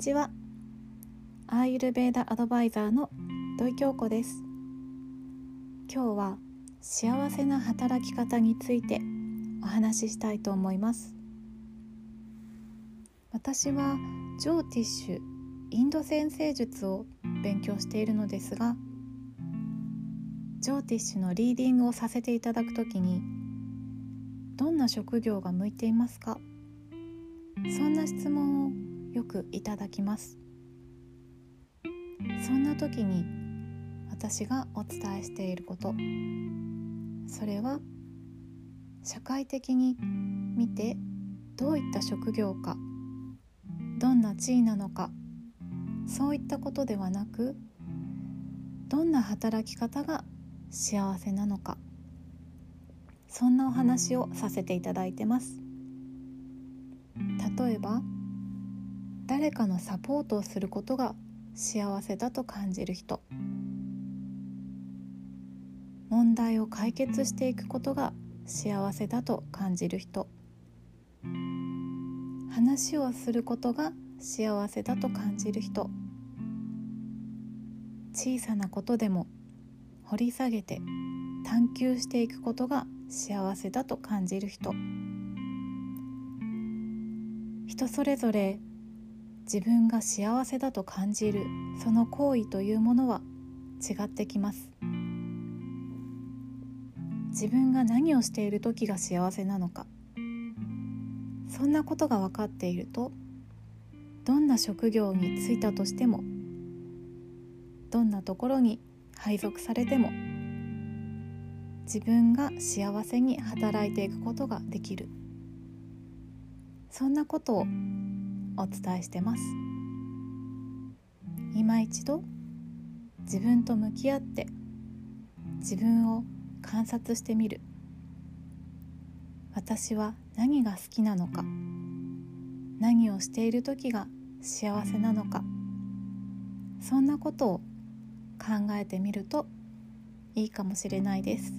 ちは。アーユルベーダアドバイザーの土井京子です。今日は幸せな働き方についてお話ししたいと思います。私はジョーティッシュインド先生術を勉強しているのですがジョーティッシュのリーディングをさせていただくときにどんな職業が向いていますか？そんな質問をくいただきます。そんな時に私がお伝えしていること。それは社会的に見てどういった職業か。どんな地位なのか。そういったことではなくどんな働き方が幸せなのか。そんなお話をさせていただいてます。例えば誰かのサポートをすることが幸せだと感じる人。問題を解決していくことが幸せだと感じる人。話をすることが幸せだと感じる人。小さなことでも掘り下げて探求していくことが幸せだと感じる人。人それぞれ自分が幸せだと感じるその行為というものは違ってきます。自分が何をしている時が幸せなのか。そんなことが分かっているとどんな職業に就いたとしてもどんなところに配属されても自分が幸せに働いていくことができる。そんなことをお伝えしてます。今一度自分と向き合って自分を観察してみる。私は何が好きなのか何をしている時が幸せなのかそんなことを考えてみるといいかもしれないです。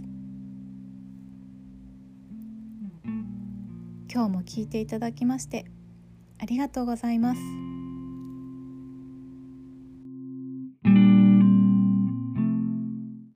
今日も聞いていただきましてありがとうございます。